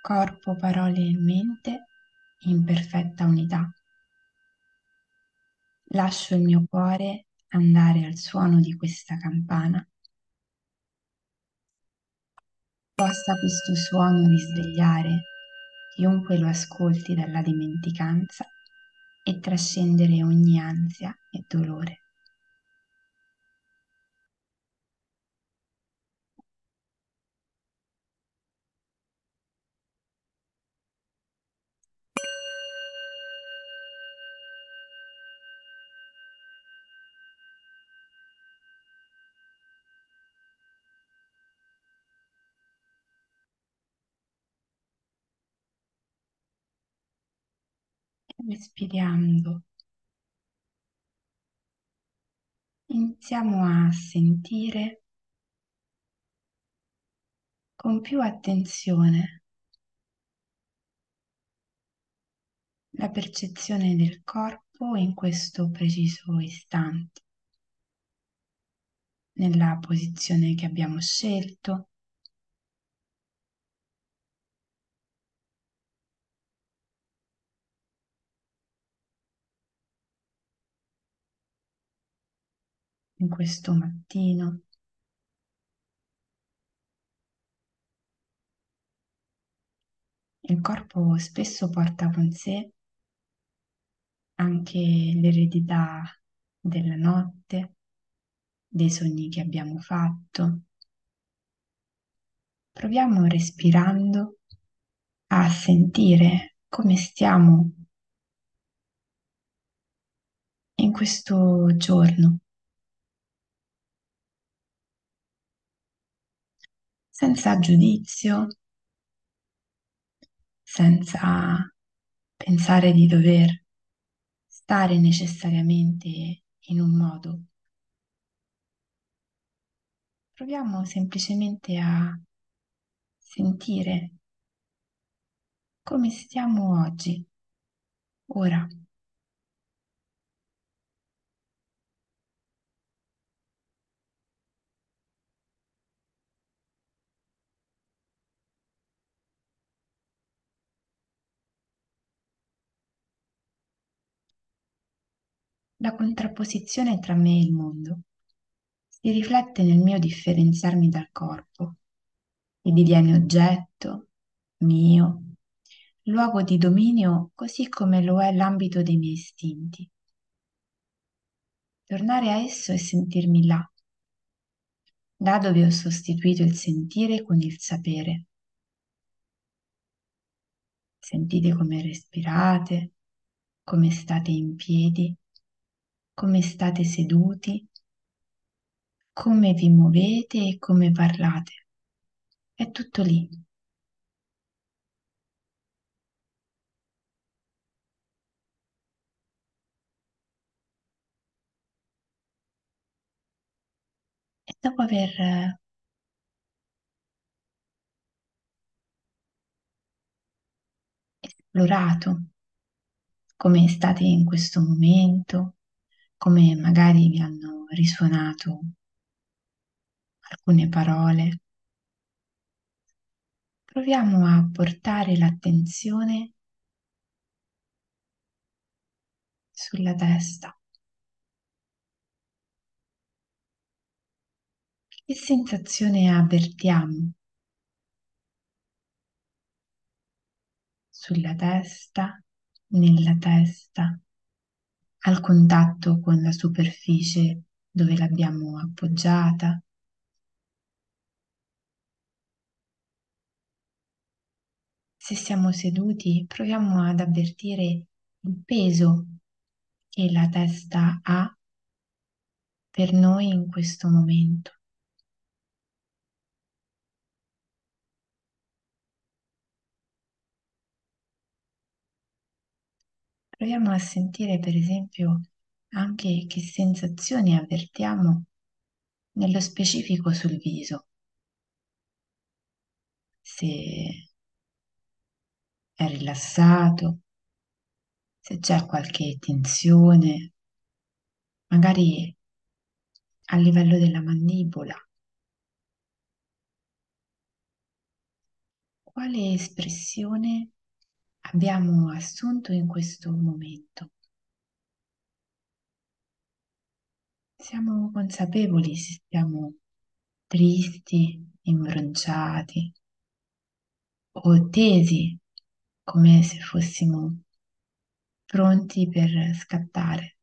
corpo, parole e mente in perfetta unità. Lascio il mio cuore andare al suono di questa campana. Possa questo suono risvegliare chiunque lo ascolti dalla dimenticanza e trascendere ogni ansia e dolore. Respirando, iniziamo a sentire con più attenzione la percezione del corpo in questo preciso istante, nella posizione che abbiamo scelto, in questo mattino. Il corpo spesso porta con sé anche l'eredità della notte, dei sogni che abbiamo fatto. Proviamo respirando a sentire come stiamo in questo giorno. Senza giudizio, senza pensare di dover stare necessariamente in un modo. Proviamo semplicemente a sentire come stiamo oggi, ora. La contrapposizione tra me e il mondo si riflette nel mio differenziarmi dal corpo e diviene oggetto mio, luogo di dominio così come lo è l'ambito dei miei istinti. Tornare a esso e sentirmi là, là dove ho sostituito il sentire con il sapere. Sentite come respirate, come state in piedi, come state seduti, come vi muovete e come parlate. È tutto lì. E dopo aver esplorato come state in questo momento, come magari vi hanno risuonato alcune parole. Proviamo a portare l'attenzione sulla testa. Che sensazione avvertiamo sulla testa, nella testa, al contatto con la superficie dove l'abbiamo appoggiata? Se siamo seduti, proviamo ad avvertire il peso che la testa ha per noi in questo momento. Proviamo a sentire per esempio anche che sensazioni avvertiamo nello specifico sul viso. Se è rilassato, se c'è qualche tensione, magari a livello della mandibola, quale espressione abbiamo assunto in questo momento. Siamo consapevoli se siamo tristi, imbronciati o tesi come se fossimo pronti per scattare.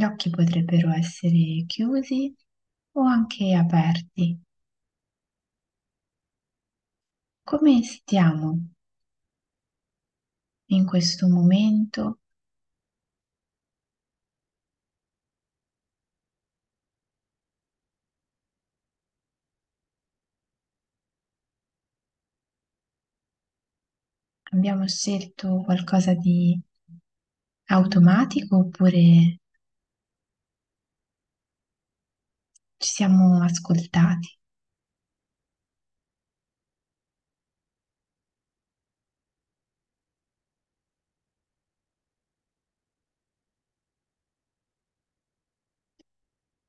Gli occhi potrebbero essere chiusi o anche aperti. Come stiamo in questo momento? Abbiamo scelto qualcosa di automatico oppure ci siamo ascoltati?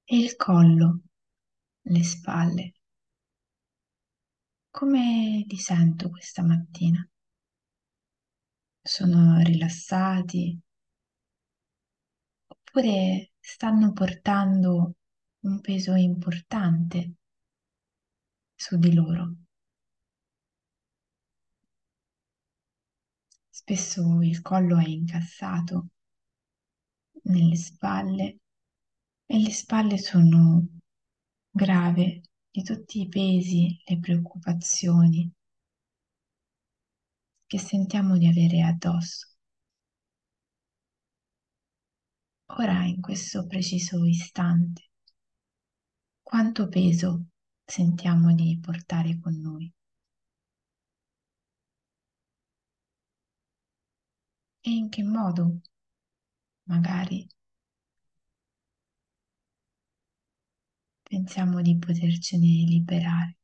E il collo, le spalle. Come li sento questa mattina? Sono rilassati oppure stanno portando un peso importante su di loro? Spesso il collo è incassato nelle spalle e le spalle sono grave di tutti i pesi, le preoccupazioni che sentiamo di avere addosso. Ora, in questo preciso istante, quanto peso sentiamo di portare con noi? E in che modo magari pensiamo di potercene liberare.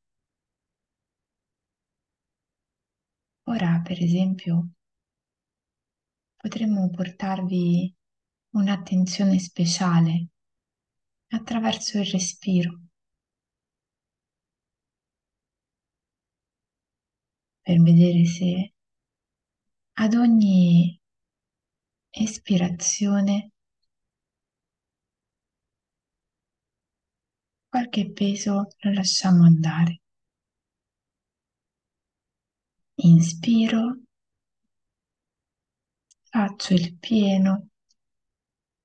Ora, per esempio, potremmo portarvi un'attenzione speciale attraverso il respiro per vedere se ad ogni espirazione qualche peso lo lasciamo andare. Inspiro, faccio il pieno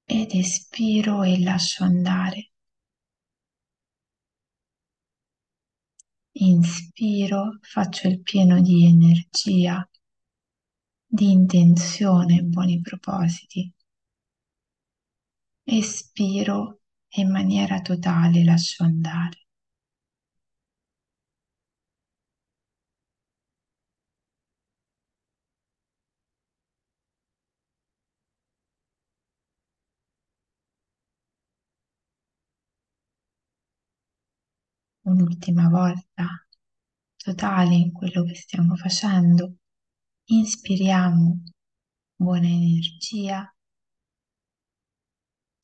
ed espiro e lascio andare. Inspiro, faccio il pieno di energia, di intenzione, buoni propositi. Espiro e in maniera totale lascio andare. Un'ultima volta totale in quello che stiamo facendo. Inspiriamo buona energia,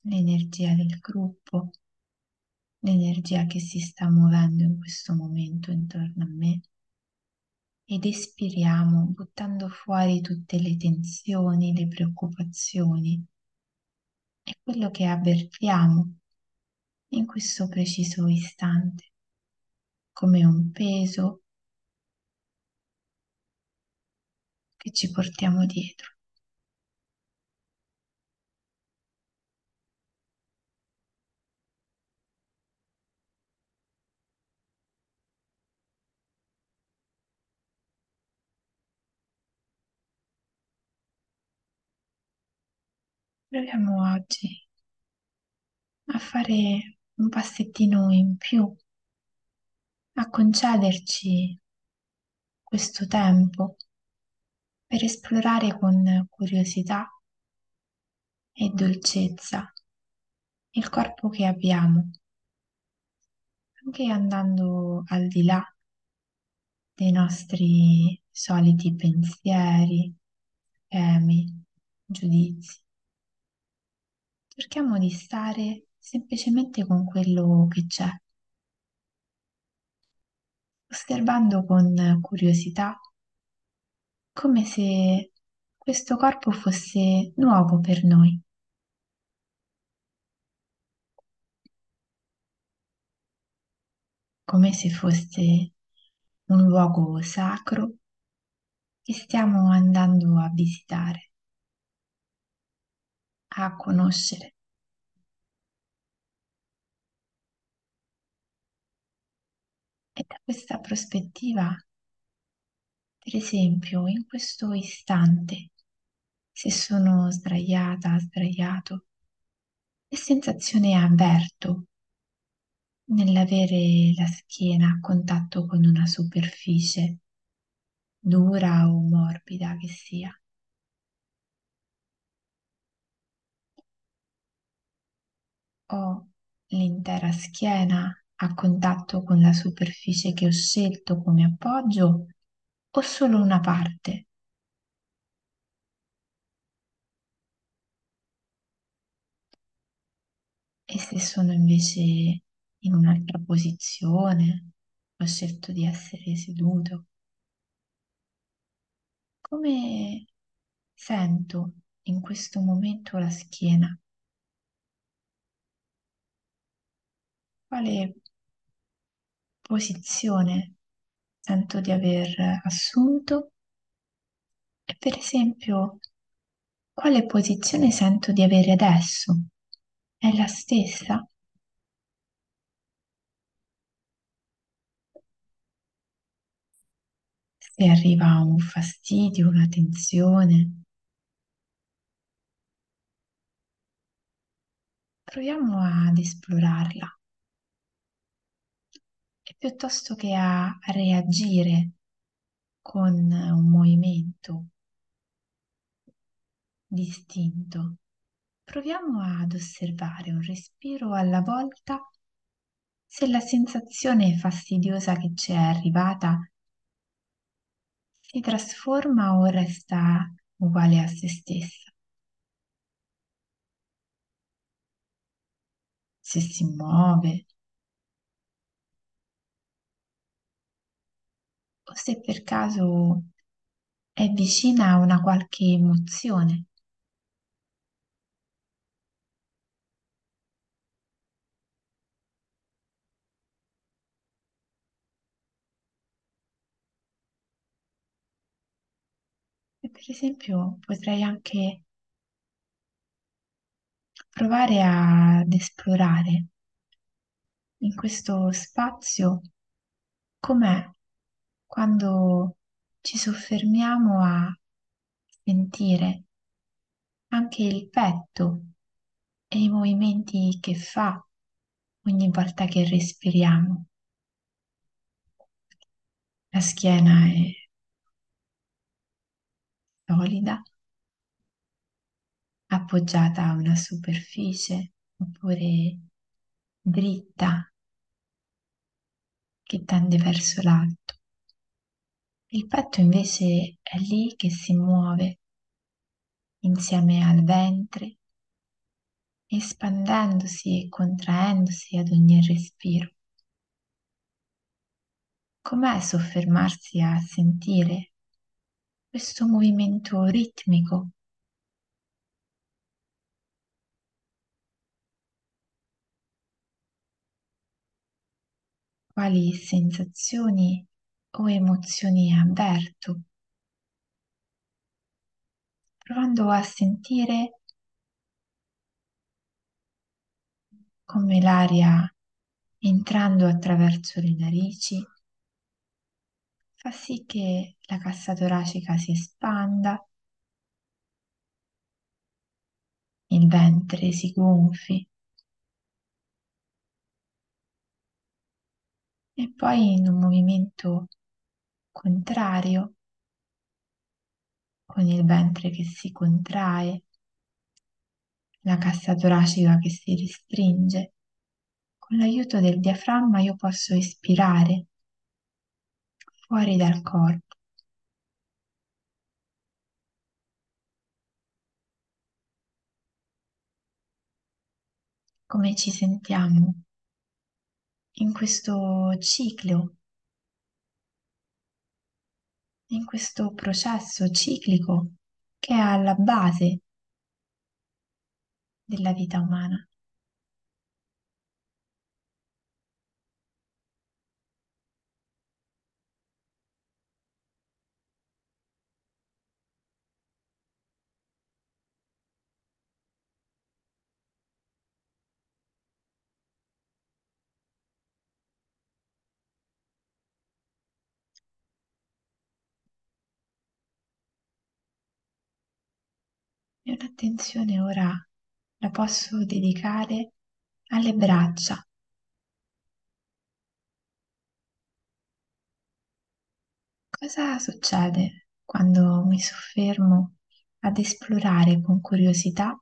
l'energia del gruppo, l'energia che si sta muovendo in questo momento intorno a me ed espiriamo buttando fuori tutte le tensioni, le preoccupazioni e quello che avvertiamo in questo preciso istante come un peso che ci portiamo dietro. Proviamo oggi a fare un passettino in più, a concederci questo tempo per esplorare con curiosità e dolcezza il corpo che abbiamo, anche andando al di là dei nostri soliti pensieri, temi, giudizi. cerchiamo di stare semplicemente con quello che c'è, osservando con curiosità, come se questo corpo fosse nuovo per noi. come se fosse un luogo sacro che stiamo andando a visitare, a conoscere. E da questa prospettiva, per esempio, in questo istante, se sono sdraiata, sdraiato, che sensazione avverto nell'avere la schiena a contatto con una superficie, dura o morbida che sia. Ho l'intera schiena a contatto con la superficie che ho scelto come appoggio o solo una parte? E se sono invece in un'altra posizione, ho scelto di essere seduto, come sento in questo momento la schiena? Quale posizione sento di aver assunto? E per esempio, quale posizione sento di avere adesso? È la stessa? Se arriva un fastidio, una tensione, proviamo ad esplorarla piuttosto che a reagire con un movimento distinto, proviamo ad osservare un respiro alla volta se la sensazione fastidiosa che ci è arrivata si trasforma o resta uguale a se stessa. Se si muove se per caso è vicina a una qualche emozione. Per esempio potrei anche provare ad esplorare in questo spazio com'è quando ci soffermiamo a sentire anche il petto e i movimenti che fa ogni volta che respiriamo. La schiena è solida, appoggiata a una superficie oppure dritta che tende verso l'alto. Il petto invece è lì che si muove insieme al ventre, espandendosi e contraendosi ad ogni respiro. Com'è soffermarsi a sentire questo movimento ritmico? Quali sensazioni o emozioni avverto? Provando a sentire come l'aria entrando attraverso le narici fa sì che la cassa toracica si espanda, il ventre si gonfi e poi in un movimento contrario, con il ventre che si contrae, la cassa toracica che si restringe, con l'aiuto del diaframma io posso ispirare fuori dal corpo. come ci sentiamo in questo ciclo, in questo processo ciclico che è alla base della vita umana. E un'attenzione ora la posso dedicare alle braccia. Cosa succede quando mi soffermo ad esplorare con curiosità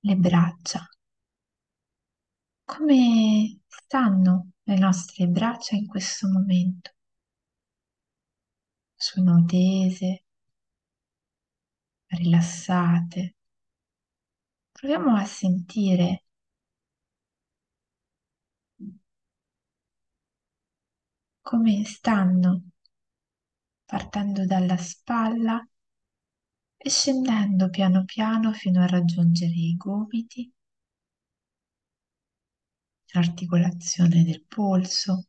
le braccia? Come stanno le nostre braccia in questo momento? Sono tese, rilassate. Proviamo a sentire come stanno partendo dalla spalla e scendendo piano piano fino a raggiungere i gomiti, l'articolazione del polso,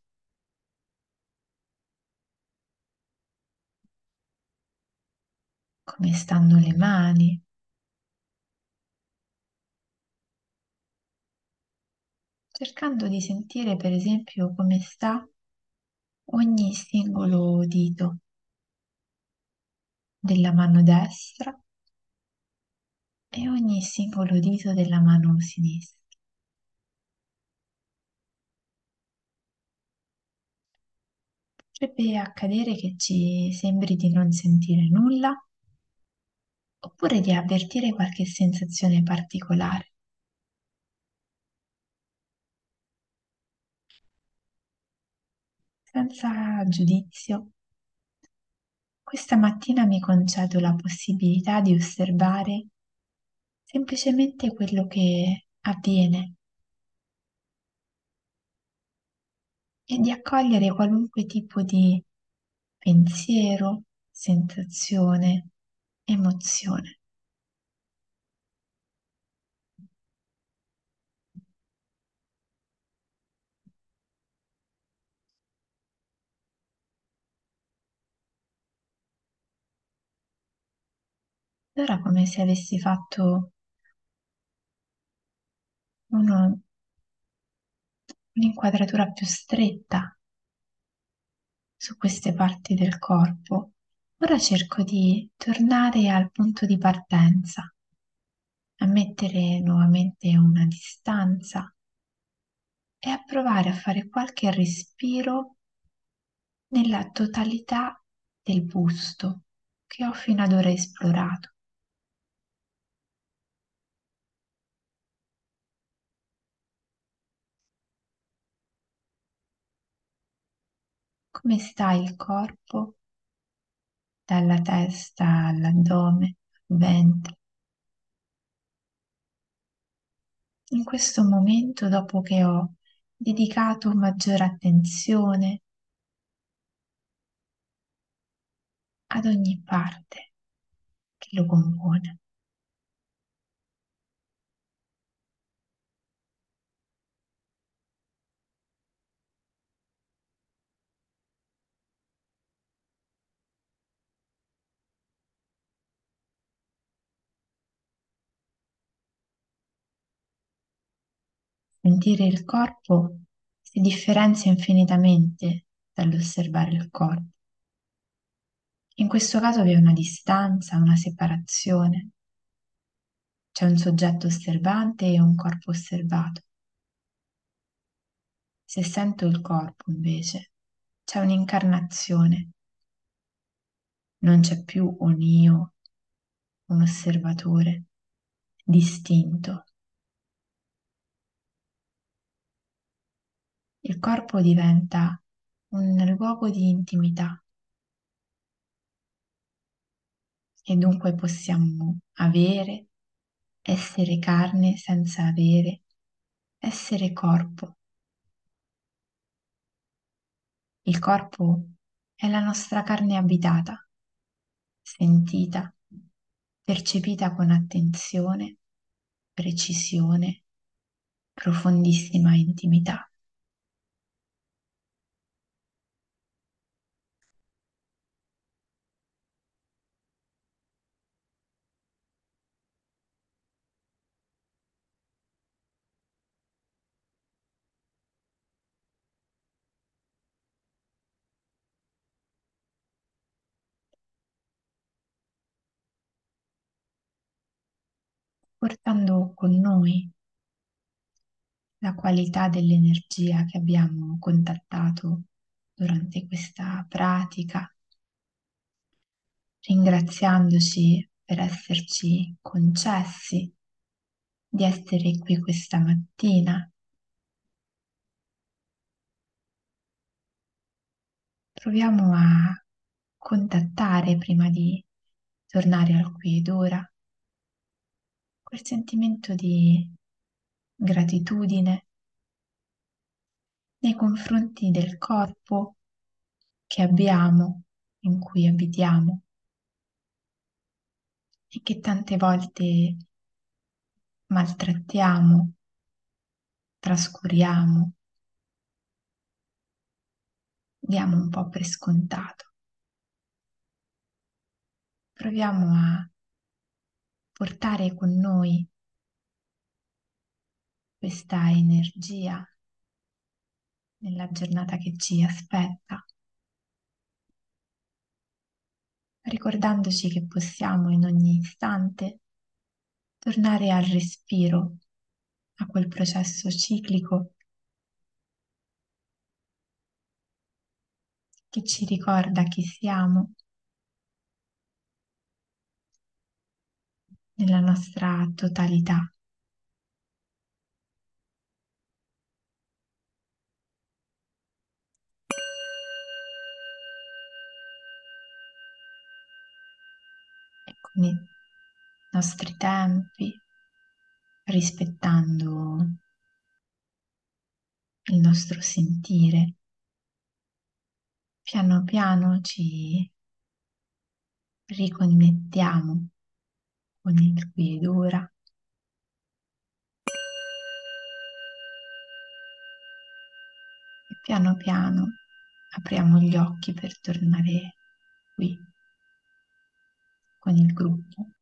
come stanno le mani. Cercando di sentire per esempio come sta ogni singolo dito della mano destra e ogni singolo dito della mano sinistra. Potrebbe accadere che ci sembri di non sentire nulla oppure di avvertire qualche sensazione particolare. Senza giudizio, questa mattina mi concedo la possibilità di osservare semplicemente quello che avviene e di accogliere qualunque tipo di pensiero, sensazione, emozione. Ora come se avessi fatto uno, un'inquadratura più stretta su queste parti del corpo, ora cerco di tornare al punto di partenza, a mettere nuovamente una distanza e a provare a fare qualche respiro nella totalità del busto che ho fino ad ora esplorato. Come sta il corpo dalla testa all'addome, al ventre? In questo momento, dopo che ho dedicato maggiore attenzione ad ogni parte che lo compone. Sentire il corpo si differenzia infinitamente dall'osservare il corpo. In questo caso vi è una distanza, una separazione. C'è un soggetto osservante e un corpo osservato. Se sento il corpo, invece, c'è un'incarnazione. Non c'è più un io, un osservatore distinto. Il corpo diventa un luogo di intimità e dunque possiamo avere, essere carne senza avere essere corpo. Il corpo è la nostra carne abitata, sentita, percepita con attenzione, precisione, profondissima intimità. Portando con noi la qualità dell'energia che abbiamo contattato durante questa pratica, ringraziandoci per esserci concessi di essere qui questa mattina. Proviamo a contattare prima di tornare al qui ed ora quel sentimento di gratitudine nei confronti del corpo che abbiamo, in cui abitiamo e che tante volte maltrattiamo, trascuriamo, diamo un po' per scontato. Proviamo a portare con noi questa energia nella giornata che ci aspetta, ricordandoci che possiamo in ogni istante tornare al respiro, a quel processo ciclico che ci ricorda chi siamo nella nostra totalità. i nostri tempi, rispettando il nostro sentire. Piano piano ci riconnettiamo con il qui ed ora. E piano piano apriamo gli occhi per tornare qui con il gruppo.